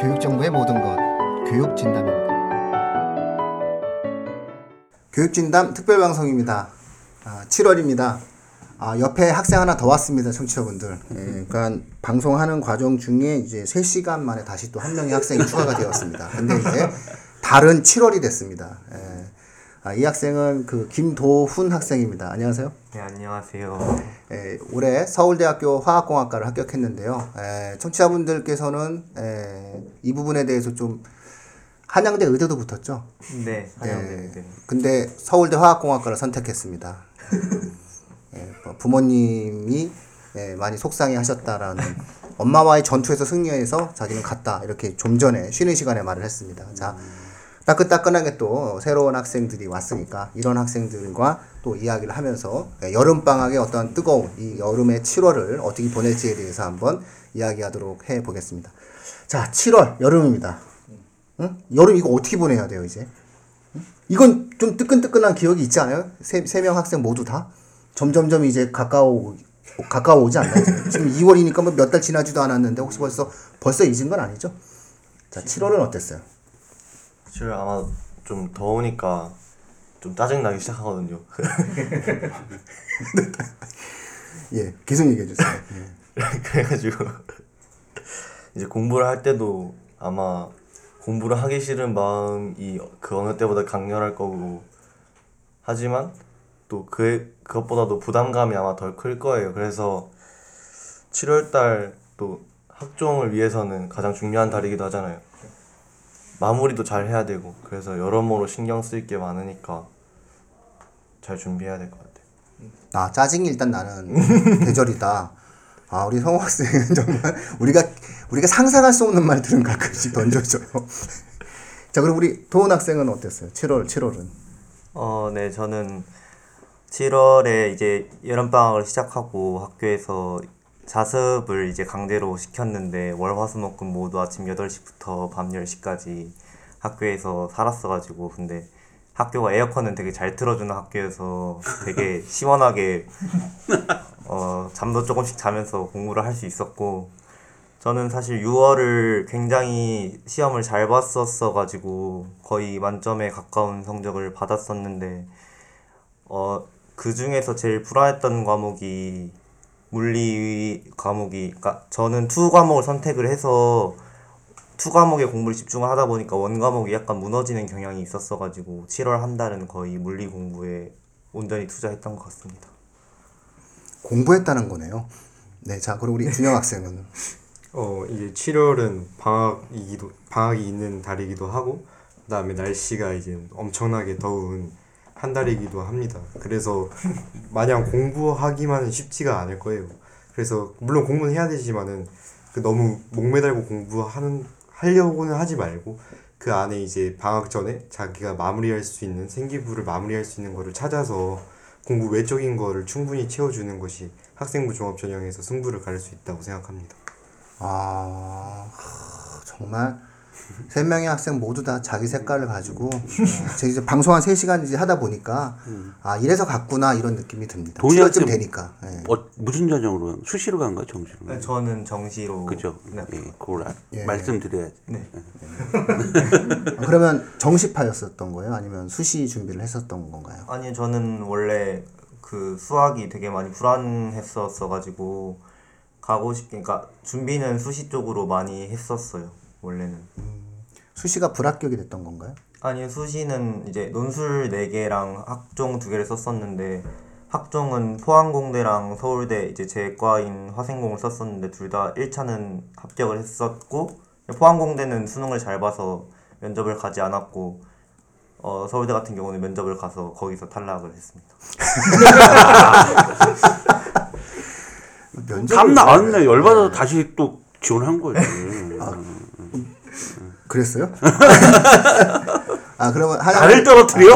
교육정보의 모든 것 교육진담입니다. 교육진담 특별방송입니다. 아, 7월입니다. 아, 옆에 학생 하나 더 왔습니다, 청취자분들. 예, 그러니까 방송하는 과정 중에 이제 3시간 만에 다시 또 한 명의 학생이 추가가 되었습니다. 근데 이제 다른 7월이 됐습니다. 예. 아, 이 학생은 그 김도훈 학생입니다. 안녕하세요. 네, 안녕하세요. 예, 올해 서울대학교 화학공학과를 합격했는데요. 예, 청취자분들께서는 예, 이 부분에 대해서 좀 한양대 의대도 붙었죠. 네, 한양대 네. 근데 서울대 화학공학과를 선택했습니다. 예, 뭐 부모님이 예, 많이 속상해하셨다라는 엄마와의 전투에서 승리해서 자기는 갔다 이렇게 좀 전에 쉬는 시간에 말을 했습니다. 자. 따끈따끈하게 또 새로운 학생들이 왔으니까 이런 학생들과 또 이야기를 하면서 예, 여름방학의 어떤 뜨거운 이 여름의 7월을 어떻게 보낼지에 대해서 한번 이야기하도록 해 보겠습니다. 자, 7월, 여름입니다. 응? 여름 이거 어떻게 보내야 돼요, 이제? 응? 이건 좀 뜨끈뜨끈한 기억이 있지 않아요? 세, 세 명 학생 모두 다? 점점점 이제 가까워, 가까워 오지 않나요? 지금 2월이니까 뭐 몇 달 지나지도 않았는데 혹시 벌써, 벌써 잊은 건 아니죠? 자, 7월은 어땠어요? 사실 아마 좀 더우니까 좀 짜증 나기 시작하거든요. 예, 계속 얘기해 주세요. 예. 그래가지고 이제 공부를 할 때도 아마 공부를 하기 싫은 마음이 그 어느 때보다 강렬할 거고 하지만 또 그 그것보다도 부담감이 아마 덜 클 거예요. 그래서 7월 달 또 학종을 위해서는 가장 중요한 달이기도 하잖아요. 마무리도 잘 해야 되고 그래서 여러모로 신경 쓸 게 많으니까 잘 준비해야 될 것 같아요. 아 짜증이 일단 나는 계절이다. 아 우리 성호 학생은 정말 우리가 우리가 상상할 수 없는 말들은 가끔씩 던져줘요. 자 그럼 우리 도훈 학생은 어땠어요? 7월 7월은? 어, 네 저는 7월에 이제 여름 방학을 시작하고 학교에서 자습을 이제 강제로 시켰는데 월화수목금 모두 아침 8시부터 밤 10시까지 학교에서 살았어가지고 근데 학교가 에어컨은 되게 잘 틀어주는 학교여서 되게 시원하게 어, 잠도 조금씩 자면서 공부를 할 수 있었고 저는 사실 6월을 굉장히 시험을 잘 봤었어가지고 거의 만점에 가까운 성적을 받았었는데 어, 그 중에서 제일 불안했던 과목이 물리 과목이 그러니까 저는 two 과목을 선택을 해서 two 과목에 공부를 집중을 하다 보니까 one 과목이 약간 무너지는 경향이 있었어 가지고 7월 한 달은 거의 물리 공부에 온전히 투자했던 것 같습니다. 공부했다는 거네요. 네, 자 그리고 우리 준영 학생은 어 이제 7월은 방학이기도 방학이 있는 달이기도 하고 그다음에 날씨가 이제 엄청나게 더운 한 달이기도 합니다. 그래서 마냥 공부하기만은 쉽지가 않을 거예요. 그래서 물론 공부는 해야 되지만은 그 너무 목매달고 공부하는 하려고는 하지 말고 그 안에 이제 방학 전에 자기가 마무리할 수 있는 생기부를 마무리할 수 있는 거를 찾아서 공부 외적인 거를 충분히 채워주는 것이 학생부 종합 전형에서 승부를 가릴 수 있다고 생각합니다. 아 정말 세 명의 학생 모두 다 자기 색깔을 가지고 어, 제가 이제 방송 한 3 시간 이제 하다 보니까 아 이래서 갔구나 이런 느낌이 듭니다. 동의 7월쯤 학생 되니까. 예. 어, 무슨 전형으로 수시로 간가 정시로? 네, 저는 정시로 그죠? 네. 예, 그걸 아- 예. 말씀드려야지. 네. 아, 그러면 정시파였었던 거예요? 아니면 수시 준비를 했었던 건가요? 아니 저는 원래 그 수학이 되게 많이 불안했었어 가지고 가고 싶 그러니까 준비는 수시 쪽으로 많이 했었어요. 원래는. 수시가 불합격이 됐던 건가요? 아니 수시는 이제 논술 4개랑 학종 2개를 썼었는데 학종은 포항공대랑 서울대 이제 제 과인 화생공을 썼었는데 둘 다 1차는 합격을 했었고 포항공대는 수능을 잘 봐서 면접을 가지 않았고 어, 서울대 같은 경우는 면접을 가서 거기서 탈락을 했습니다. 면접을 감 나왔네. 열받아서 다시 또 지원한 거지. 그랬어요? 아 그러면 한양 나를 떨어뜨려?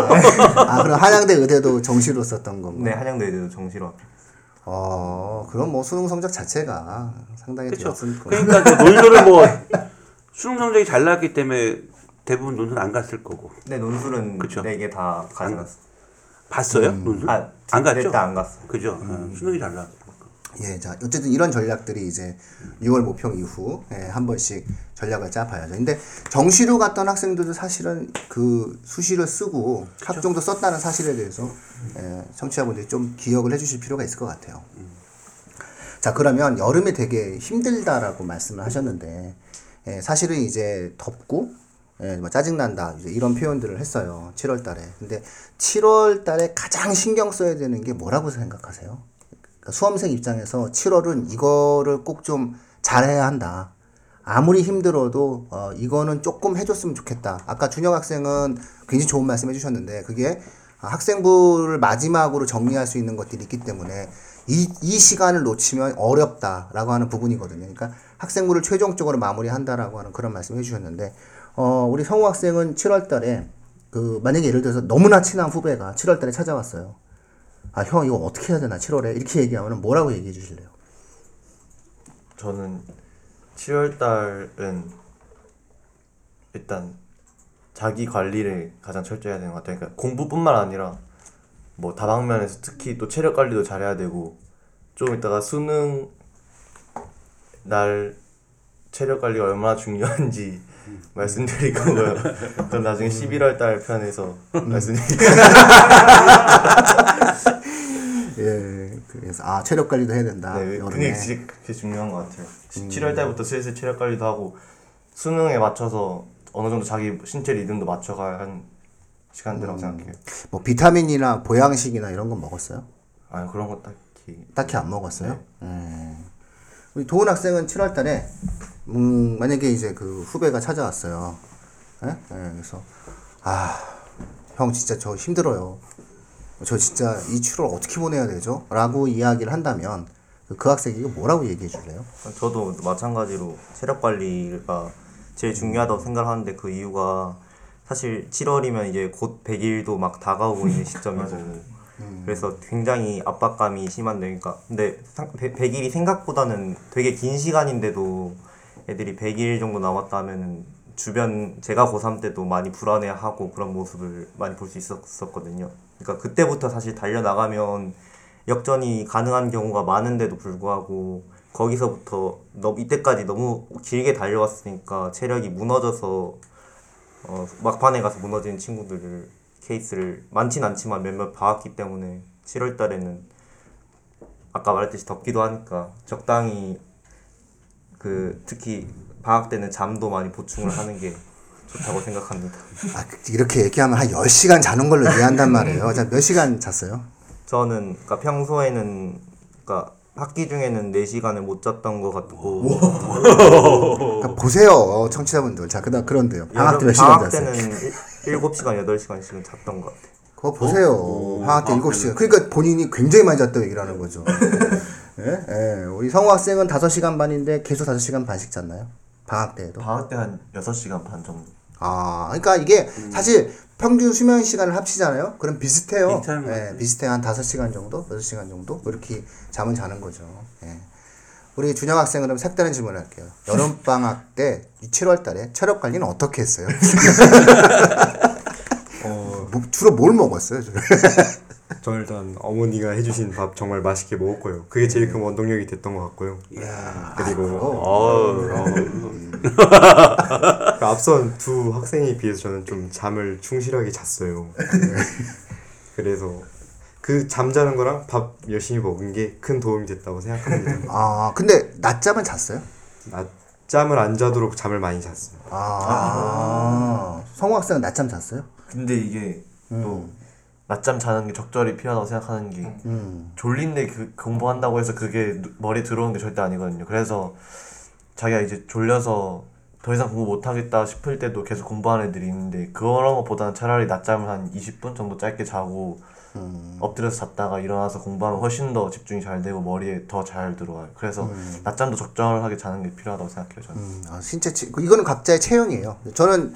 아 그럼 한양대 의대도 정시로 썼던 건가요? 네, 한양대에도 정시로 합격. 어 그럼 뭐 수능 성적 자체가 상당히. 좋았을 거예요. 그러니까 그 논술을 뭐 수능 성적이 잘 나왔기 때문에 대부분 논술 안 갔을 거고. 네, 논술은 그쵸. 4개 다 가져갔어요. 봤어요? 논술? 아, 안 갔죠? 안 갔어요. 그죠? 어, 수능이 잘 나왔어. 예, 자 어쨌든 이런 전략들이 이제 6월 모평 이후 예, 한 번씩 전략을 짜봐야죠. 근데 정시로 갔던 학생들도 사실은 그 수시를 쓰고 학종도 썼다는 사실에 대해서 예, 청취자분들이 좀 기억을 해주실 필요가 있을 것 같아요. 자 그러면 여름에 되게 힘들다라고 말씀을 하셨는데 예, 사실은 이제 덥고 예, 뭐 짜증난다 이제 이런 표현들을 했어요 7월 달에 근데 7월 달에 가장 신경 써야 되는 게 뭐라고 생각하세요? 그러니까 수험생 입장에서 7월은 이거를 꼭 좀 잘해야 한다. 아무리 힘들어도 어, 이거는 조금 해줬으면 좋겠다. 아까 준혁 학생은 굉장히 좋은 말씀 해주셨는데 그게 학생부를 마지막으로 정리할 수 있는 것들이 있기 때문에 이, 이 시간을 놓치면 어렵다라고 하는 부분이거든요. 그러니까 학생부를 최종적으로 마무리한다라고 하는 그런 말씀 해주셨는데 어, 우리 성우 학생은 7월 달에 그 만약에 예를 들어서 너무나 친한 후배가 7월 달에 찾아왔어요. 아, 형, 이거 어떻게 해야 되나, 7월에? 이렇게 얘기하면 뭐라고 얘기해 주실래요? 저는 7월 달은 일단 자기 관리를 가장 철저히 해야 되는 것 같아요. 그러니까 공부뿐만 아니라 뭐 다방면에서 특히 또 체력 관리도 잘해야 되고 좀 이따가 수능 날 체력 관리가 얼마나 중요한지 말씀드릴 거고요. 그건 나중에 11월 달 편에서 말씀드릴게요. 예, 그래서, 아, 체력 관리도 해야 된다. 네, 여름에. 그게 그게 중요한 것 같아요. 7월 달부터 슬슬 체력 관리도 하고 수능에 맞춰서 어느 정도 자기 신체 리듬도 맞춰가야 하는 시간대라고 생각해요. 뭐, 비타민이나 보양식이나 이런 건 먹었어요? 아니 그런 거 딱히 딱히 안 먹었어요? 음. 우리 도훈 학생은 7월 달에, 음, 만약에 이제 그 후배가 찾아왔어요. 예? 예, 그래서, 아, 형 진짜 저 힘들어요. 저 진짜 이 7월 어떻게 보내야 되죠? 라고 이야기를 한다면, 그- 그 학생이 이거 뭐라고 얘기해 줄래요? 저도 마찬가지로 체력 관리가 제일 중요하다고 생각하는데 그 이유가 사실 7월이면 이제 곧 100일도 막 다가오고 있는 시점이고 그래서 굉장히 압박감이 심한데 그러니까 근데 100일이 생각보다는 되게 긴 시간인데도 애들이 100일 정도 남았다 하면은 주변 제가 고3 때도 많이 불안해하고 그런 모습을 많이 볼 수 있었거든요. 그러니까 그때부터 사실 달려나가면 역전이 가능한 경우가 많은데도 불구하고 거기서부터 너 이때까지 너무 길게 달려왔으니까 체력이 무너져서 어, 막판에 가서 무너지는 친구들을 케이스를 많진 않지만 몇몇 봐왔기 때문에 7월 달에는 아까 말했듯이 덥기도 하니까 적당히 그 특히 방학 때는 잠도 많이 보충을 하는 게 좋다고 생각합니다. 아, 이렇게 얘기하면 한 10시간 자는 걸로 이해한단 말이에요. 자, 몇 시간 잤어요? 저는 그러니까 평소에는 그러니까 학기 중에는 4시간을 못 잤던 것 같고 그러니까 보세요, 청취자분들. 자, 그다 그런데요. 방학 때 몇 시간 방학 잤어요? 때는 7시간, 8시간씩은 잤던 것 같아요. 그거 보세요. 방학 때 7시간. 그러니까 본인이 굉장히 많이 잤다고 얘기를 하는 거죠. 예? 예. 우리 성우 학생은 5시간 반인데 계속 5시간 반씩 잤나요? 방학 때에도? 방학 때 한 6시간 반 정도. 아, 그러니까 이게 사실 평균 수면 시간을 합치잖아요. 그럼 비슷해요. 비슷한 것 예. 비슷해요. 한 5시간 정도? 6시간 정도? 뭐 이렇게 잠은 자는 거죠. 예. 우리 준영 학생은 그럼 색다른 질문을 할게요. 여름 방학 때 7월 달에 체력 관리는 어떻게 했어요? 어, 뭐, 주로 뭘 먹었어요? 저는 일단 어머니가 해주신 밥 정말 맛있게 먹었고요. 그게 제일 큰 원동력이 됐던 것 같고요. 그리고 어, 어, 그 앞선 두 학생에 비해서 저는 좀 잠을 충실하게 잤어요. 그래서 그 잠자는 거랑 밥 열심히 먹은 게 큰 도움이 됐다고 생각합니다. 아, 근데 낮잠은 잤어요? 낮잠을 안 자도록 잠을 많이 잤어요. 아, 성우 학생은 낮잠 잤어요? 근데 이게 또 낮잠 자는 게 적절히 필요하다고 생각하는 게 음. 졸린데 그 공부한다고 해서 그게 누- 머리에 들어오는 게 절대 아니거든요. 그래서 자기가 이제 졸려서 더 이상 공부 못하겠다 싶을 때도 계속 공부하는 애들이 있는데 그런 것보다는 차라리 낮잠을 한 20분 정도 짧게 자고 엎드려서 잤다가 일어나서 공부하면 훨씬 더 집중이 잘 되고 머리에 더 잘 들어와요. 그래서 낮잠도 적절하게 자는 게 필요하다고 생각해요. 저는. 음, 아, 신체 체, 이거는 각자의 체형이에요. 저는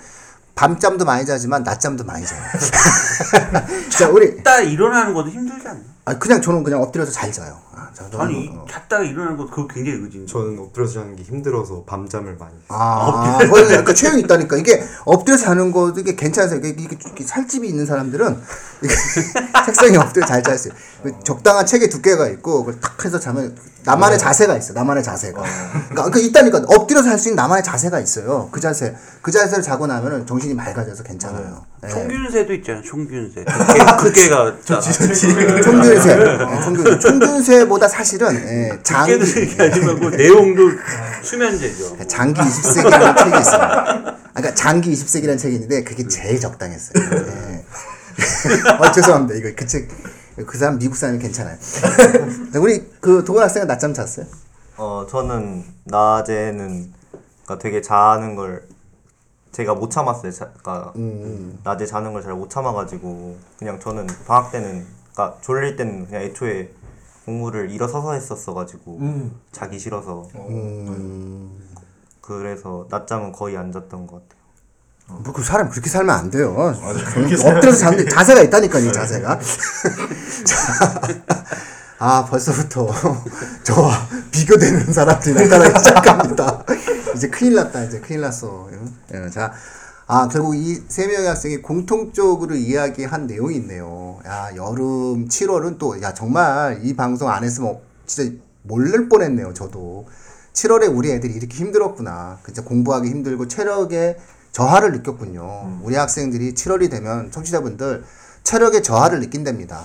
밤잠도 많이 자지만 낮잠도 많이 자요. 자, 우리 딱 일어나는 것도 힘들지 않나? 아, 그냥 저는 그냥 엎드려서 잘 자요. 아, 자, 너는, 아니 어. 잤다가 일어나는 거 그거 굉장히 의지. 저는 엎드려서 자는 게 힘들어서 밤잠을 많이 아, 거기 약간 체형이 있다니까. 이게 엎드려 자는 거 이게 괜찮아요. 이게, 이게, 이게 살집이 있는 사람들은 이게 책상에 엎드려 잘 있어요. 그 적당한 책의 두께가 있고 그걸 탁 해서 자면 나만의 자세가 있어. 나만의 자세가. 그러니까 그 있다니까 엎드려서 할 수 있는 나만의 자세가 있어요. 그 자세. 그 자세를 자고 나면은 정신이 맑아져서 괜찮아요. 예. 총균세도 있잖아. 총균세. 두께, 두께가 자, 총균세. 예, 총균세. 총균세보다 사실은 예, 장기 두께도 얘기하지 말고 내용도 수면제죠. 장기 20세기라는 책이 있어요. 아, 그러니까 장기 20세기라는 책이 있는데 그게 제일 적당했어요. 예. 어, 죄송합니다. 이거 그 책, 그 사람 미국 사람이 괜찮아요. 우리 그 도건 학생은 낮잠 잤어요? 어 저는 낮에는 그러니까 되게 자는 걸 제가 못 참았어요. 자, 그러니까 음, 낮에 자는 걸 잘 못 참아가지고 그냥 저는 방학 때는 그러니까 졸릴 때는 그냥 애초에 공부를 일어서서 했었어가지고 자기 싫어서 음. 그래서 낮잠은 거의 안 잤던 것 같아요. 뭐 그 사람 그렇게 살면 안 돼요. 엎드려서 자는 자세가 있다니까요, 자세가. 자, 아 벌써부터 저와 비교되는 사람들이 나타나기 시작합니다. 이제 큰일 났다, 이제 큰일 났어. 예, 자, 아 결국 이 세 명의 학생이 공통적으로 이야기한 내용이 있네요. 야 여름 7월은 또 야 정말 이 방송 안 했으면 진짜 몰랄 뻔했네요. 저도 7월에 우리 애들이 이렇게 힘들었구나. 진짜 공부하기 힘들고 체력에 저하를 느꼈군요. 우리 학생들이 7월이 되면 청취자분들 체력의 저하를 느낀답니다.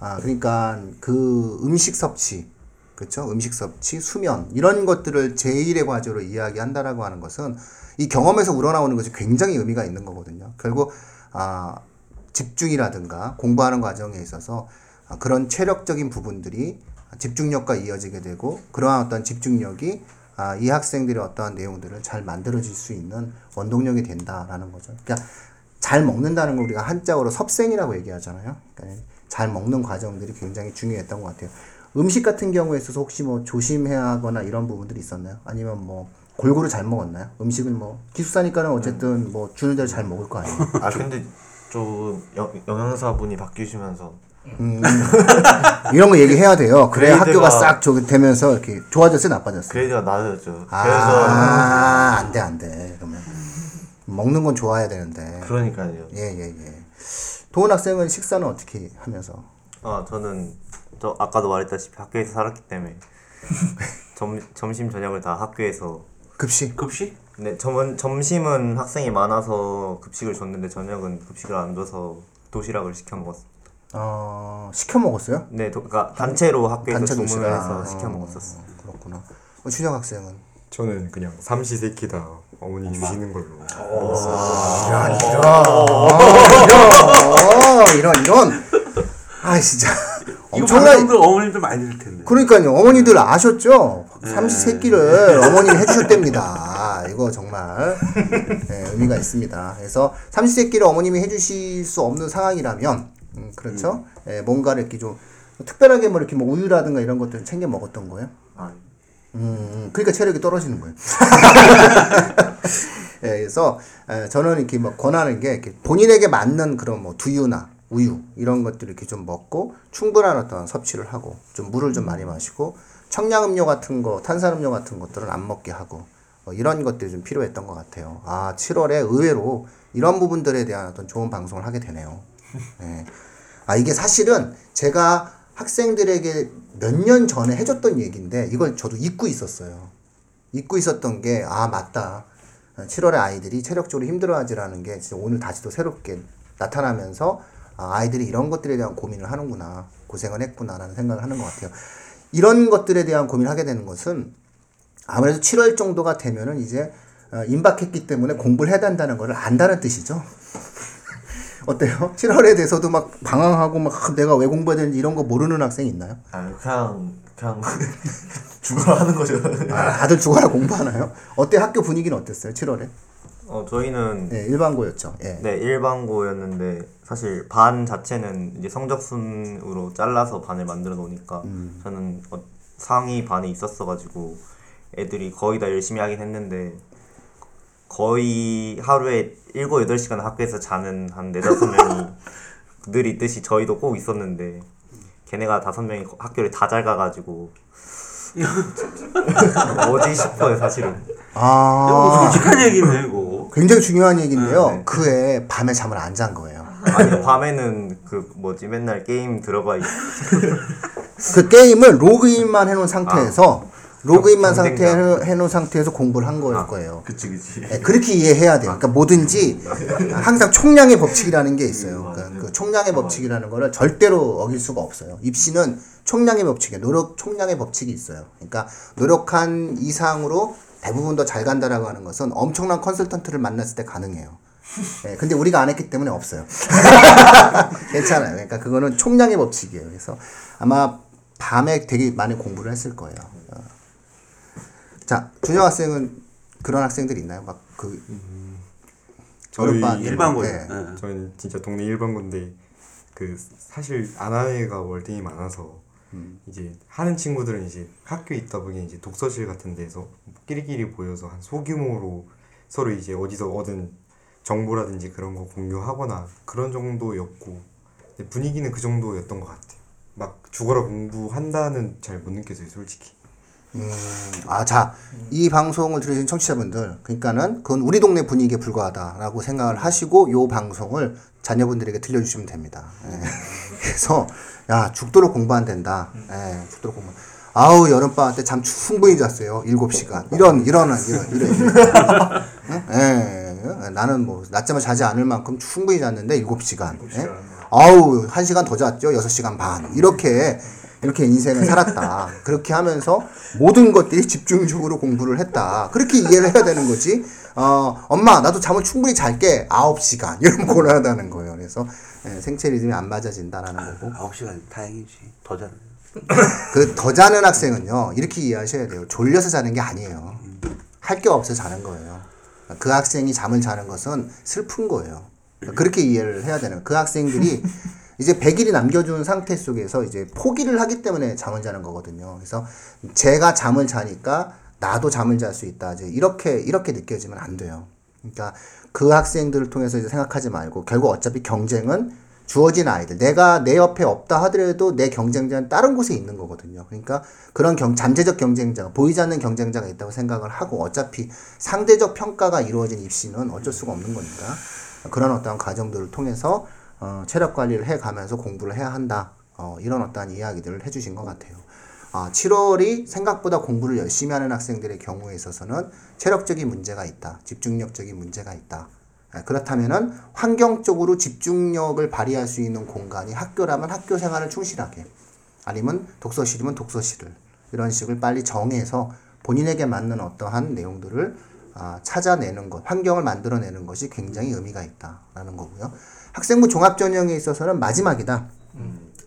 아, 그러니까 그 음식 섭취, 그렇죠? 음식 섭취, 수면 이런 것들을 제1의 과제로 이야기한다라고 하는 것은 이 경험에서 우러나오는 것이 굉장히 의미가 있는 거거든요. 결국 아, 집중이라든가 공부하는 과정에 있어서 아, 그런 체력적인 부분들이 집중력과 이어지게 되고 그러한 어떤 집중력이 아, 이 학생들의 어떠한 내용들을 잘 만들어질 수 있는 원동력이 된다라는 거죠. 그러니까 잘 먹는다는 걸 우리가 한자어로 섭생이라고 얘기하잖아요. 그러니까 잘 먹는 과정들이 굉장히 중요했던 것 같아요. 음식 같은 경우에 있어서 혹시 뭐 조심해야 하거나 이런 부분들이 있었나요? 아니면 뭐 골고루 잘 먹었나요? 음식은 뭐 기숙사니까는 어쨌든 뭐 주는 대로 잘 먹을 거 아니에요. 아 근데 좀 영, 영양사분이 바뀌시면서 음, 이런 거 얘기해야 돼요. 그래야 그레이드가- 학교가 싹 저기 되면서 이렇게 좋아졌어요, 나빠졌어요. 그레이드가 낮아졌죠. 그래서 아, 안 돼, 안 돼. 그러면 먹는 건 좋아야 되는데. 그러니까요. 예, 예, 예. 도훈 학생은 식사는 어떻게 하면서? 아 저는 저 아까도 말했다시피 학교에서 살았기 때문에 점 점심 저녁을 다 학교에서 급식. 급식? 네 점, 점심은 학생이 많아서 급식을 줬는데 저녁은 급식을 안 줘서 도시락을 시켜 먹었어요. 어, 시켜 먹었어요? 네, 도, 그러니까 단체로 학교에서 단체 주문을 도시락. 해서 시켜 어, 먹었었어요. 그렇구나. 어, 준영 학생은? 저는 그냥 삼시세끼 다 어머니 주시는 걸로 어, 이런, 이런. 아, 진짜. 엄청난. 어머님도 많이 들 텐데. 그러니까요. 어머니들 아셨죠? 삼시 세끼를 어머님이 해주셨답니다. 이거 정말 네, 의미가 있습니다. 그래서 삼시 세끼를 어머님이 해주실 수 없는 상황이라면, 음, 그렇죠? 예, 뭔가를 이렇게 좀 특별하게 뭐 이렇게 뭐 우유라든가 이런 것들 챙겨 먹었던 거예요? 아, 음, 그러니까 체력이 떨어지는 거예요. 예, 그래서 에, 저는 이렇게 뭐 권하는 게 본인에게 맞는 그런 뭐 두유나 우유 이런 것들을 이렇게 좀 먹고 충분한 어떤 섭취를 하고 좀 물을 좀 많이 마시고 청량음료 같은 거, 탄산음료 같은 것들은 안 먹게 하고 어, 이런 것들이 좀 필요했던 것 같아요. 아, 7월에 의외로 이런 부분들에 대한 어떤 좋은 방송을 하게 되네요. 예. 아, 이게 사실은 제가 학생들에게 몇 년 전에 해줬던 얘기인데 이걸 저도 잊고 있었어요. 잊고 있었던 게, 아, 맞다. 7월에 아이들이 체력적으로 힘들어하지라는 게 진짜 오늘 다시 또 새롭게 나타나면서 아, 아이들이 이런 것들에 대한 고민을 하는구나. 고생을 했구나라는 생각을 하는 것 같아요. 이런 것들에 대한 고민을 하게 되는 것은 아무래도 7월 정도가 되면은 이제 어, 임박했기 때문에 공부를 해야 된다는 걸 안다는 뜻이죠. 어때요? 7월에 대해서도 막 방황하고 막 아, 내가 왜 공부해야 되는지 이런 거 모르는 학생이 있나요? 아 그냥 그냥 죽어라 하는 거죠. 아, 다들 죽어라 공부하나요? 어때 학교 분위기는 어땠어요? 7월에? 어, 저희는 네, 일반고였죠. 예. 네, 일반고였는데 사실 반 자체는 이제 성적 순으로 잘라서 반을 만들어 놓으니까 음. 저는 어, 상위 반에 있었어 가지고 애들이 거의 다 열심히 하긴 했는데 거의 하루에 7, 8시간 학교에서 자는 한 4, 5명이 늘 있듯이 저희도 꼭 있었는데 걔네가 다섯 명이 학교를 다 잘 가가지고 뭐지 싶어요 사실은. 아 솔직한 얘기네 이거. 굉장히 중요한 얘기인데요. 네. 그해 밤에 잠을 안 잔 거예요. 아니 밤에는 그 뭐지 맨날 게임 들어가 있. 그 게임을 로그인만 해놓은 상태에서 로그인만 상태. 해놓은 상태에서 공부를 한 거일 거예요. 그치 그치. 네, 그렇게 이해해야 돼요. 그러니까 뭐든지 항상 총량의 법칙이라는 게 있어요. 그러니까 그 총량의 법칙이라는 거를 절대로 어길 수가 없어요. 입시는 총량의 법칙이에요. 노력 총량의 법칙이 있어요. 그러니까 노력한 이상으로 대부분 더 잘 간다라고 하는 것은 엄청난 컨설턴트를 만났을 때 가능해요. 예, 근데 우리가 안 했기 때문에 없어요. 괜찮아요. 그러니까 그거는 총량의 법칙이에요. 그래서 아마 밤에 되게 많이 공부를 했을 거예요. 어. 자, 준영 학생은 그런 학생들 있나요? 막그 저희 어렵반 일반고요. 네. 예. 저는 진짜 동네 일반고인데 그 사실 안 하는 애가 월등히 많아서 이제 하는 친구들은 이제 학교에 있다 보니 이제 독서실 같은 데서 끼리끼리 모여서 한 소규모로 서로 이제 어디서 얻은 정보라든지 그런 거 공유하거나 그런 정도였고 분위기는 그 정도였던 것 같아요. 막 죽어라 공부한다는 잘 못 느꼈어요, 솔직히. 아, 자, 이 방송을 들으신 청취자분들, 그러니까는 그건 우리 동네 분위기에 불과하다라고 생각을 하시고 요 방송을 자녀분들에게 들려주시면 됩니다. 예. 그래서 야 죽도록 공부 안 된다. 예, 죽도록 공부. 아우 여름방학 때 잠 충분히 잤어요. 7시간. 이런 이런 이런 이런. 예? 예. 나는 뭐 낮잠을 자지 않을 만큼 충분히 잤는데 7시간. 예? 아우 1시간 더 잤죠. 6시간 반. 이렇게 이렇게 인생을 살았다. 그렇게 하면서 모든 것들이 집중적으로 공부를 했다. 그렇게 이해를 해야 되는 거지. 어, 엄마, 나도 잠을 충분히 잘게. 9시간. 이러면 곤란하다는 거예요. 그래서 예, 생체 리듬이 안 맞아진다라는 거고. 아홉 시간 다행이지. 더 자는. 그 더 자는 학생은요 이렇게 이해하셔야 돼요 졸려서 자는 게 아니에요 할 게 없어서 자는 거예요 그 학생이 잠을 자는 것은 슬픈 거예요 그렇게 이해를 해야 되는 거예요. 그 학생들이 이제 100일이 남겨준 상태 속에서 이제 포기를 하기 때문에 잠을 자는 거거든요. 그래서 제가 잠을 자니까 나도 잠을 잘 수 있다. 이제 이렇게 이렇게 느껴지면 안 돼요. 그러니까 그 학생들을 통해서 이제 생각하지 말고 결국 어차피 경쟁은 주어진 아이들. 내가 내 옆에 없다 하더라도 내 경쟁자는 다른 곳에 있는 거거든요. 그러니까 그런 경, 잠재적 경쟁자가 보이지 않는 경쟁자가 있다고 생각을 하고 어차피 상대적 평가가 이루어진 입시는 어쩔 수가 없는 거니까 그런 어떠한 과정들을 통해서 어, 체력 관리를 해가면서 공부를 해야 한다. 어, 이런 어떠한 이야기들을 해주신 것 같아요. 아, 7월이 생각보다 공부를 열심히 하는 학생들의 경우에 있어서는 체력적인 문제가 있다. 집중력적인 문제가 있다. 아, 그렇다면은 환경적으로 집중력을 발휘할 수 있는 공간이 학교라면 학교 생활을 충실하게 아니면 독서실이면 독서실을 이런 식을 빨리 정해서 본인에게 맞는 어떠한 내용들을 아, 찾아내는 것, 환경을 만들어내는 것이 굉장히 의미가 있다라는 거고요. 학생부 종합전형에 있어서는 마지막이다.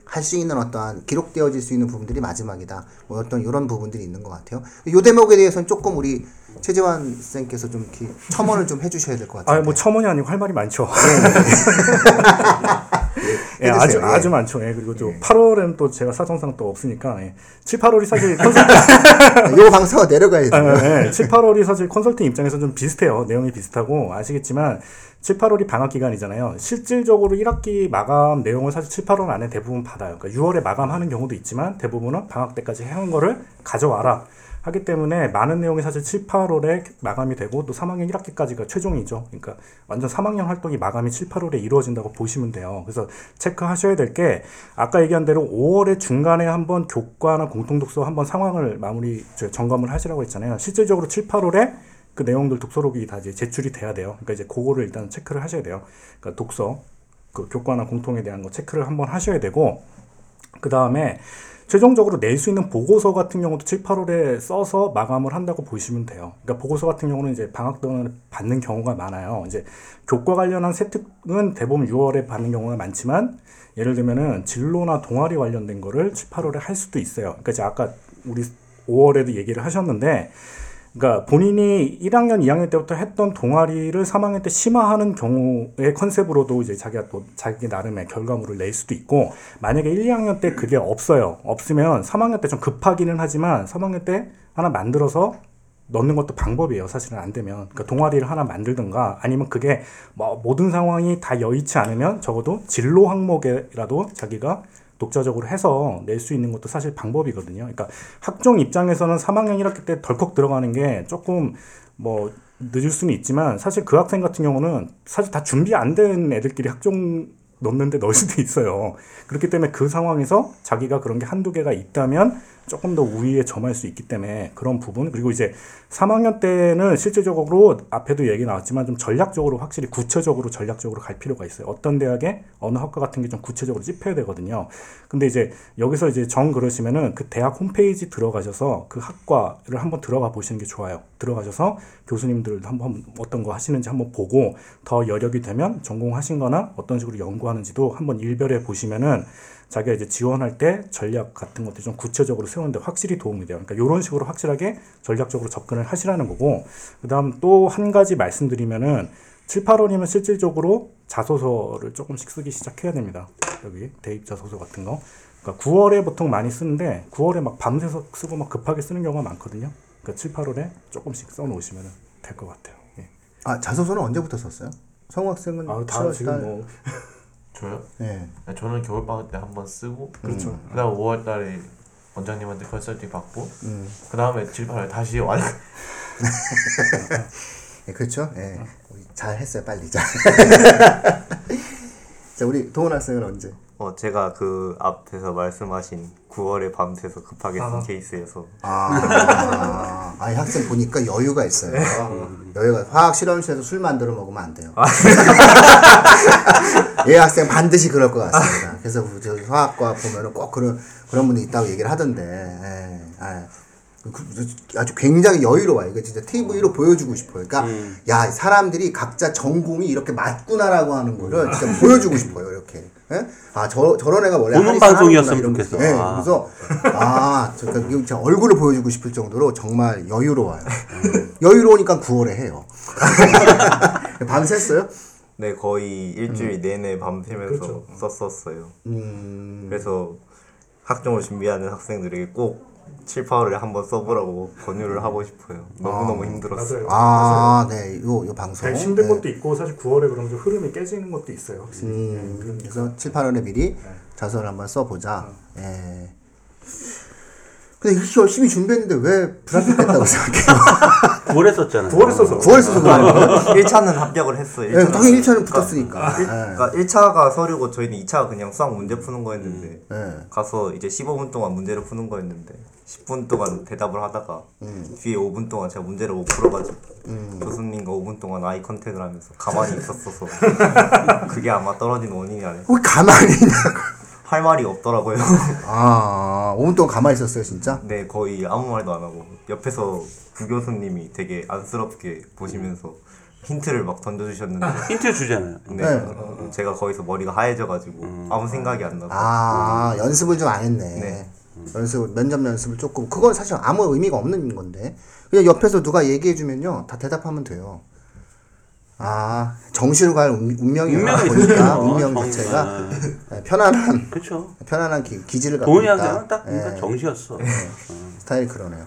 할수 있는 어떠한 기록되어질 수 있는 부분들이 마지막이다. 뭐 어떤 이런 부분들이 있는 것 같아요. 이 대목에 대해서는 조금 우리 최재환 쌤께서 좀 이렇게 첨언을 좀 해주셔야 될 것 같아요. 아, 뭐 첨언이 아니고 할 말이 많죠. 예. 아주 예. 아주 많죠. 예, 그리고 또 8월에는 또 제가 사정상 또 없으니까 예. 7, 8월이 사실 컨설팅 요 방송가 내려가야 돼요. 예, 예. 7, 8월이 사실 컨설팅 입장에서 좀 비슷해요. 내용이 비슷하고 아시겠지만 7, 8월이 방학 기간이잖아요. 실질적으로 1학기 마감 내용을 사실 7, 8월 안에 대부분 받아요. 그러니까 6월에 마감하는 경우도 있지만 대부분은 방학 때까지 해온 거를 가져와라. 하기 때문에 많은 내용이 사실 7, 8월에 마감이 되고 또 3학년 1학기까지가 최종이죠. 그러니까 완전 3학년 활동이 마감이 7, 8월에 이루어진다고 보시면 돼요. 그래서 체크하셔야 될 게 아까 얘기한 대로 5월에 중간에 한번 교과나 공통독서 한번 상황을 마무리 저, 점검을 하시라고 했잖아요. 실질적으로 7, 8월에 그 내용들 독서록이 다 이제 제출이 돼야 돼요. 그러니까 이제 그거를 일단 체크를 하셔야 돼요. 그러니까 독서 그 교과나 공통에 대한 거 체크를 한번 하셔야 되고 그 다음에 최종적으로 낼 수 있는 보고서 같은 경우도 7, 8월에 써서 마감을 한다고 보시면 돼요. 그러니까 보고서 같은 경우는 이제 방학 동안 받는 경우가 많아요. 이제 교과 관련한 세특은 대부분 6월에 받는 경우가 많지만 예를 들면은 진로나 동아리 관련된 거를 7, 8월에 할 수도 있어요. 그러니까 이제 아까 우리 5월에도 얘기를 하셨는데 그러니까 본인이 1학년, 2학년 때부터 했던 동아리를 3학년 때 심화하는 경우의 컨셉으로도 이제 자기가 또 자기 나름의 결과물을 낼 수도 있고 만약에 1, 2학년 때 그게 없어요. 없으면 3학년 때 좀 급하기는 하지만 3학년 때 하나 만들어서 넣는 것도 방법이에요. 사실은 안 되면. 그러니까 동아리를 하나 만들든가 아니면 그게 뭐 모든 상황이 다 여의치 않으면 적어도 진로 항목에라도 자기가 독자적으로 해서 낼 수 있는 것도 사실 방법이거든요. 그러니까 학종 입장에서는 3학년 1학기 때 덜컥 들어가는 게 조금 뭐 늦을 수는 있지만 사실 그 학생 같은 경우는 사실 다 준비 안 된 애들끼리 학종 넣는데 넣을 수도 있어요. 그렇기 때문에 그 상황에서 자기가 그런 게 한두 개가 있다면 조금 더 우위에 점할 수 있기 때문에 그런 부분 그리고 이제 3학년 때는 실질적으로 앞에도 얘기 나왔지만 좀 전략적으로 확실히 구체적으로 전략적으로 갈 필요가 있어요. 어떤 대학에 어느 학과 같은 게 좀 구체적으로 찝혀야 되거든요. 근데 이제 여기서 이제 정 그러시면은 그 대학 홈페이지 들어가셔서 그 학과를 한번 들어가 보시는 게 좋아요. 들어가셔서 교수님들 한번 어떤 거 하시는지 한번 보고 더 여력이 되면 전공하신 거나 어떤 식으로 연구하는지도 한번 일별해 보시면은 자기가 이제 지원할 때 전략 같은 것들 좀 구체적으로 세우는데 확실히 도움이 돼요. 그러니까 이런 식으로 확실하게 전략적으로 접근을 하시라는 거고, 그 다음 또 한 가지 말씀드리면은 7, 8월이면 실질적으로 자소서를 조금씩 쓰기 시작해야 됩니다. 여기 대입 자소서 같은 거. 그러니까 9월에 보통 많이 쓰는데 9월에 막 밤새서 쓰고 막 급하게 쓰는 경우가 많거든요. 그러니까 7, 8월에 조금씩 써 놓으시면 될 것 같아요. 예. 아 자소서는 언제부터 썼어요? 성우 학생은 아, 다 7월 지금 달. 뭐 저요? 네. 저는 겨울방학 때 한 번 쓰고 그렇죠. 그다음 5월 달에 원장님한테 컨설팅 받고 음. 그 다음에 7, 8월 다시 완 예, 그렇죠. 예. 우리 잘 했어요, 빨리. 자. 자, 우리 동원 학생은 언제? 어 제가 그 앞에서 말씀하신 9월에 밤새서 급하게 쓴 케이스에서 아, 아, 이 학생 보니까 여유가 있어요. 여유가 화학 실험실에서 술 만들어 먹으면 안 돼요. 예 학생 반드시 그럴 것 같습니다. 그래서 화학과 보면은 꼭 그런 그런 분이 있다고 얘기를 하던데, 예, 아, 그- 그- 아주 굉장히 여유로워요. 이거 진짜 TV로 보여주고 싶어요. 그러니까 야 사람들이 각자 전공이 이렇게 맞구나라고 하는 거를 진짜 보여주고 싶어요. 이렇게. 예? 아, 저, 저런 애가 원래 보는 방송이었으면 좋겠어. 거. 예, 아. 그래서 아, 저, 그, 진짜 얼굴을 보여주고 싶을 정도로 정말 여유로워요. 여유로우니까 9월에 해요. 밤샜어요? 네 거의 일주일 내내 밤새면서 썼었어요. 음, 그래서 학종을 준비하는 학생들에게 꼭 7, 8월에 한번 써보라고 권유를 하고 싶어요. 너무너무 힘들었어요. 아, 네, 요, 요 방송. 되게 힘든 네. 것도 있고 사실 9월에 그러면 좀 흐름이 깨지는 것도 있어요. 확실히. 음, 그래서 7, 8월에 미리 자서를 한번 써보자. 예. 근데 이렇게 열심히 준비했는데 왜 불합격했다고 생각해요? 9월에 썼잖아요. 9월에 써서 9월 써서 그런 거예요? 1차는 합격을 했어요. 예, 1차는. 당연히 1차는 붙었으니까. 그러니까 1 차가 서류고 저희는 2차가 그냥 수학 문제 푸는 거였는데 예. 가서 이제 15분 동안 문제를 푸는 거였는데 10분 동안 대답을 하다가 뒤에 5분 동안 제가 문제를 못 풀어가지고 교수님과 5분 동안 아이 컨택을 하면서 가만히 있었어서 그게 아마 떨어진 원인이 아닐까 왜 가만히 있냐고. 할 말이 없더라고요 아, 5분 동안 가만히 있었어요, 진짜? 네 거의 아무 말도 안 하고 옆에서 부교수님이 되게 안쓰럽게 보시면서 힌트를 막 던져주셨는데 힌트 주잖아요. 네, 네. 제가 거기서 머리가 하얘져가지고 아무 생각이 안 나서 아, 연습을 좀 안 했네. 네. 연습, 면접 연습을 조금. 그건 사실 아무 의미가 없는 건데. 그냥 옆에서 누가 얘기해주면요. 다 대답하면 돼요. 아, 정시로 갈 운- 운명이 운명이 보니까 있어요. 운명 정- 자체가 아. 네, 편안한, 그렇죠. 편안한 기, 기질을 갖고 있다. 학생은 딱 그러니까 예, 정시였어. 스타일이 그러네요.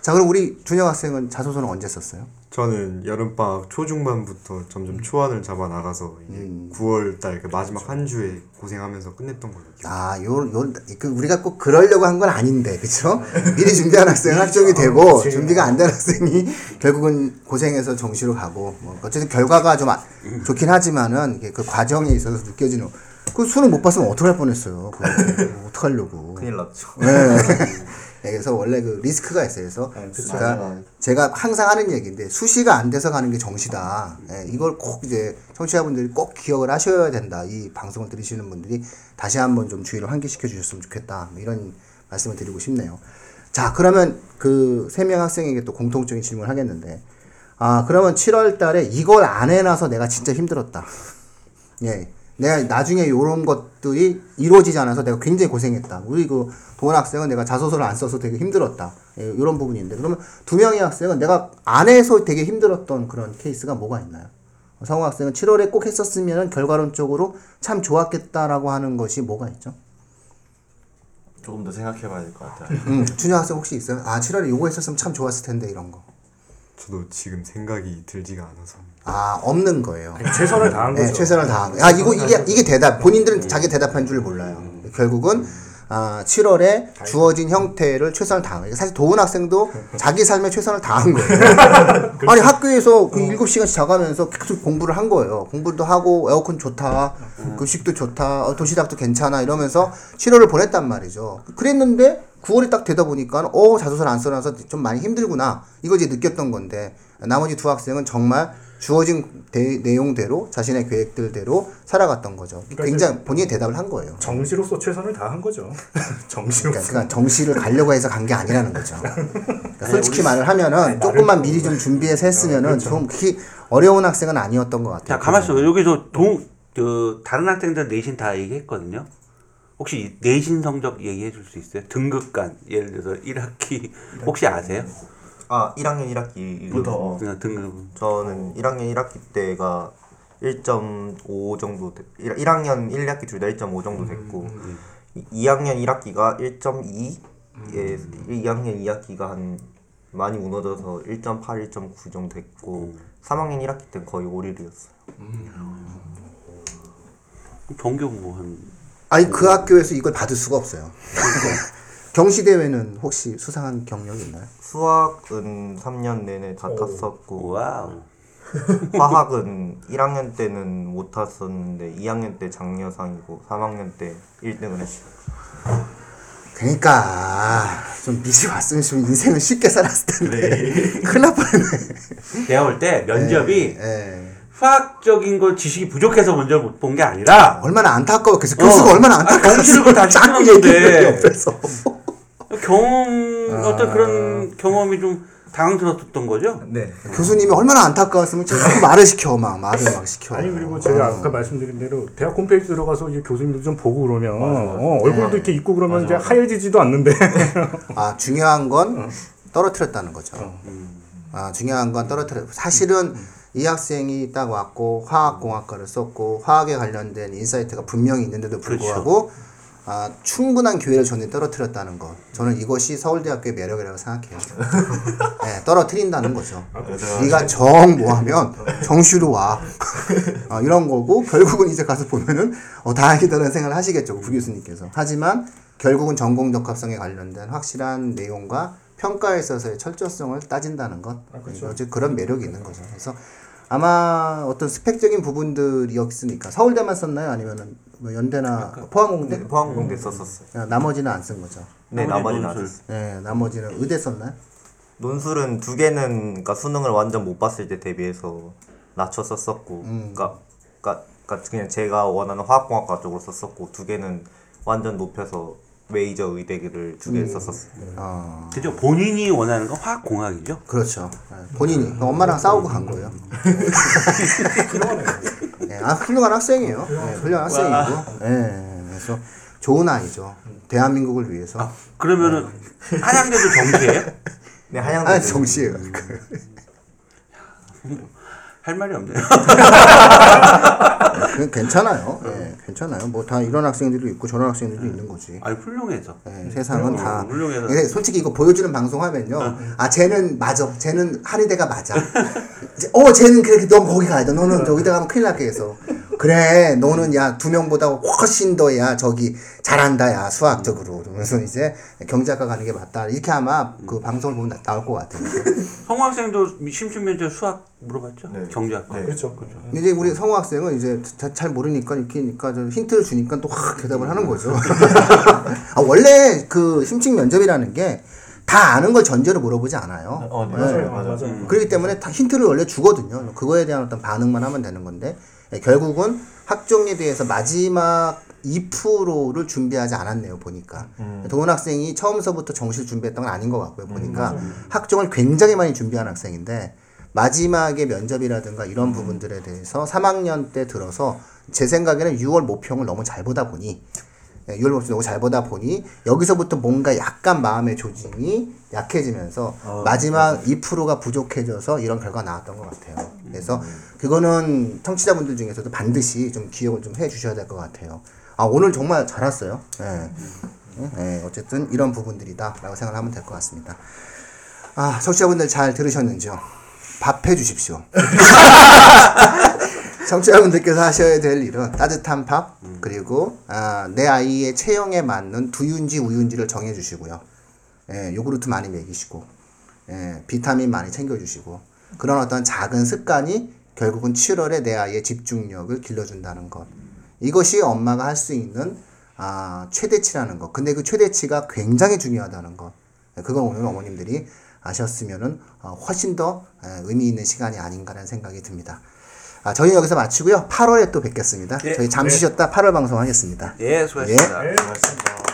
자, 그럼 우리 준영 학생은 자소서는 언제 썼어요? 저는 여름방학 초중반부터 점점 초안을 잡아 나가서 이제 9월달 그 마지막 한 주에 고생하면서 끝냈던 걸로 기억. 아, 요, 요, 그 우리가 꼭 그러려고 한 건 아닌데, 그쵸? 미리 준비한 학생은 학종이 되고, 준비가 안 된 학생이 결국은 고생해서 정시로 가고, 뭐, 어쨌든 결과가 좀 아- 좋긴 하지만은, 그 과정에 있어서 느껴지는, 그 수능 못 봤으면 어떡할 뻔했어요. 어떡하려고. 큰일 났죠 네. 네, 그래서 원래 그 리스크가 있어요. 그래서 그러니까 제가 항상 하는 얘기인데 수시가 안 돼서 가는 게 정시다. 예, 이걸 꼭 이제 청취자분들이 꼭 기억을 하셔야 된다. 이 방송을 들으시는 분들이 다시 한번 좀 주의를 환기시켜 주셨으면 좋겠다. 뭐 이런 말씀을 드리고 싶네요. 자, 그러면 그 세 명 학생에게 또 공통적인 질문을 하겠는데, 아, 그러면 7월 달에 이걸 안 해놔서 내가 진짜 힘들었다. 예. 내가 나중에 요런 것들이 이루어지지 않아서 내가 굉장히 고생했다. 우리 그 동원 학생은 내가 자소서를 안 써서 되게 힘들었다. 예, 이런 부분인데 그러면 두 명의 학생은 내가 안 해서 되게 힘들었던 그런 케이스가 뭐가 있나요? 성우 학생은 7월에 꼭 했었으면 결과론적으로 참 좋았겠다라고 하는 것이 뭐가 있죠? 조금 더 생각해봐야 될 것 같아요. 음, 준영 학생 혹시 있어요? 아, 7월에 요거 했었으면 참 좋았을 텐데 이런 거. 저도 지금 생각이 들지가 않아서 아, 없는 거예요. 최선을 다한 네, 거죠. 최선을 다한 거예요. 아, 이거 이게 이게 대답. 본인들은 자기 대답한 줄 몰라요. 결국은 아, 7월에 주어진 형태를 최선을 다한 거예요. 사실 도훈 학생도 자기 삶에 최선을 다한 거예요. 아니 학교에서 그 7시간씩 자가면서 계속 공부를 한 거예요. 공부도 하고 에어컨 좋다. 급식도 좋다. 어, 도시락도 괜찮아 이러면서 7월을 보냈단 말이죠. 그랬는데 9월이 딱 되다 보니까 어 자소서를 안 써놔서 좀 많이 힘들구나. 이걸 이제 느꼈던 건데 나머지 두 학생은 정말 주어진 대- 내용대로 자신의 계획들대로 살아갔던 거죠. 그러니까 굉장히 본인이 대답을 한 거예요. 정시로서 최선을 다한 거죠. 정시로서. 그러니까, 그러니까 정시를 가려고 해서 간 게 아니라는 거죠. 그러니까 솔직히 말을 하면은 조금만 미리 좀 준비해서 했으면은 좀 그렇게 어려운 학생은 아니었던 것 같아요. 자, 가만 있어. 여기서 동, 저, 다른 학생들 내신 다 얘기했거든요. 혹시 내신 성적 얘기해 줄 수 있어요? 등급간. 예를 들어서 1학기. 혹시 아세요? 아 1학년 1학기부터 그냥 등급. 저는 1학년 1학기 때가 1.5 정도 됐, 1, 학년 1학기 둘 다 1.5 정도 됐고 이 2학년 1학기가 1.2 예, 2학년 2학기가 한 많이 무너져서 1.8, 1.9 정도 됐고 3학년 1학기 때는 거의 5릴이었어요. 전교 뭐 한. 아니 그 학교에서 이걸 받을 수가 없어요. 경시 대회는 혹시 수상한 경력이 있나요? 수학은 3년 내내 다 탔었고 Wow. 화학은 1학년 때는 못 탔었는데 2학년 때 장려상이고 3학년 때 1등을 했어요. 그러니까 좀 미리 왔으면 좀 인생을 쉽게 살았을 텐데 큰일 날 뻔했네. 내가 볼 때 면접이 예. 수학적인 걸 지식이 부족해서 먼저 못 본 게 아니라 얼마나 안타까워. 그래서 교수가 어. 얼마나 아, 그걸 다 자꾸. 얘기해 옆에서. 경험 어떤 그런 경험이 좀 당황스러웠던 거죠. 네. 교수님이 얼마나 안타까웠으면 자꾸 말을 시켜 막 말을 막 시켜. 아니 그리고 제가 아까 말씀드린 대로 대학 홈페이지 들어가서 이제 교수님도 좀 보고 그러면 어, 얼굴도 이렇게 있고 그러면 이제 하얘지지도 않는데 아 중요한 건 떨어뜨렸다는 거죠. 아 중요한 건 떨어뜨려. 사실은 이 학생이 딱 왔고 화학공학과를 썼고 화학에 관련된 insight가 분명히 있는데도 불구하고 아 충분한 기회를 줬는데 떨어뜨렸다는 것. 저는 이것이 서울대학교의 매력이라고 생각해요. 네, 떨어뜨린다는 거죠. 네가 정 뭐하면 정시로 와. 아, 이런 거고 결국은 이제 가서 보면은 어, 다행이다라는 생각을 하시겠죠 부 교수님께서. 하지만 결국은 전공 적합성에 관련된 확실한 내용과 평가에 있어서의 철저성을 따진다는 것. 어제 그런 매력이 있는 거죠. 그래서 아마 어떤 스펙적인 부분들이었으니까 서울대만 썼나요? 아니면은 뭐 연대나 포항공대? 네, 포항공대 썼었어요. 야, 나머지는 안 쓴 거죠. 네, 나머지 나머지는 안. 썼어요. 네, 나머지는 의대 썼나요? 논술은 두 개는 그러니까 수능을 완전 못 봤을 때 대비해서 낮춰 썼었고, 음. 그러니까, 그러니까, 그러니까 그냥 제가 원하는 화학공학과 쪽으로 썼었고 두 개는 완전 높여서 메이저 의대를 두개 썼었어요. 어, 그죠? 본인이 원하는 건 화학공학이죠. 그렇죠. 네, 본인이 엄마랑 싸우고 간 거예요. 네, 아 훌륭한 학생이에요. 네, 훌륭한 학생이고, 네, 그래서 좋은 아이죠. 대한민국을 위해서. 그러면은 한양대도 정시예요? 네, 한양대 아, 정시예요. 할 말이 없네요. 그 괜찮아요. 예, 괜찮아요. 뭐 다 이런 학생들도 있고 저런 학생들도 있는 거지. 아니 훌륭해서. 예, 세상은 다. 훌륭해서. 근데 솔직히 이거 보여주는 방송 하면요. 아, 쟤는 맞아. 쟤는 한의대가 맞아. 어, 쟤는 그렇게 넌 거기 가야 돼. 너는 저기다 가면 큰일 날게 해서. 그래, 너는 야, 두 명보다 훨씬 더 야, 저기 잘한다, 야, 수학적으로. 그러면서 이제 경제학과 가는 게 맞다. 이렇게 아마 그 방송을 보면 나- 나올 것 같아요. 성우 학생도 심층면접 수학 물어봤죠? 네. 경제학과. 네. 그렇죠 그렇죠. 근데 이제 우리 성우 학생은 이제 자- 잘 모르니까 이렇게 니까 좀 힌트를 주니까 또 확 대답을 하는 거죠. 아, 원래 그 심층 면접이라는 게 다 아는 걸 전제로 물어보지 않아요. 어, 네, 네. 맞아요, 맞아요. 맞아요. 그렇기 때문에 다 힌트를 원래 주거든요. 그거에 대한 어떤 반응만 하면 되는 건데 예, 결국은 학종에 대해서 마지막 2%를 준비하지 않았네요 보니까. 동원 학생이 처음서부터 정시를 준비했던 건 아닌 것 같고요 보니까. 학종을 굉장히 많이 준비한 학생인데 마지막에 면접이라든가 이런 부분들에 대해서 3학년 때 들어서 제 생각에는 6월 모평을 너무 잘 보다 보니 예, 6월 모평 너무 잘 보다 보니 여기서부터 뭔가 약간 마음의 조짐이 약해지면서 마지막 2%가 부족해져서 이런 결과가 나왔던 것 같아요. 그래서 그거는 청취자분들 중에서도 반드시 좀 기억을 좀 해 주셔야 될 것 같아요. 아 오늘 정말 잘 왔어요. 예. 예, 어쨌든 이런 부분들이다라고 생각을 하면 될 것 같습니다. 아 청취자분들 잘 들으셨는지요? 밥 해 주십시오. 청취자분들께서 하셔야 될 일은 따뜻한 밥 그리고 아, 내 아이의 체형에 맞는 두유인지 우유인지를 정해 주시고요. 예, 요구르트 많이 먹이시고 예, 비타민 많이 챙겨 주시고 그런 어떤 작은 습관이 결국은 7월에 내 아이의 집중력을 길러준다는 것. 이것이 엄마가 할 수 있는 아, 최대치라는 것. 근데 그 최대치가 굉장히 중요하다는 것. 예, 그건 오늘 어머님들이 아셨으면은 어, 훨씬 더 예, 의미 있는 시간이 아닌가라는 생각이 듭니다. 아, 저희 여기서 마치고요. 8월에 또 뵙겠습니다. 예. 저희 잠시 쉬었다 8월 방송하겠습니다. 예, 수고하셨습니다. 고맙습니다.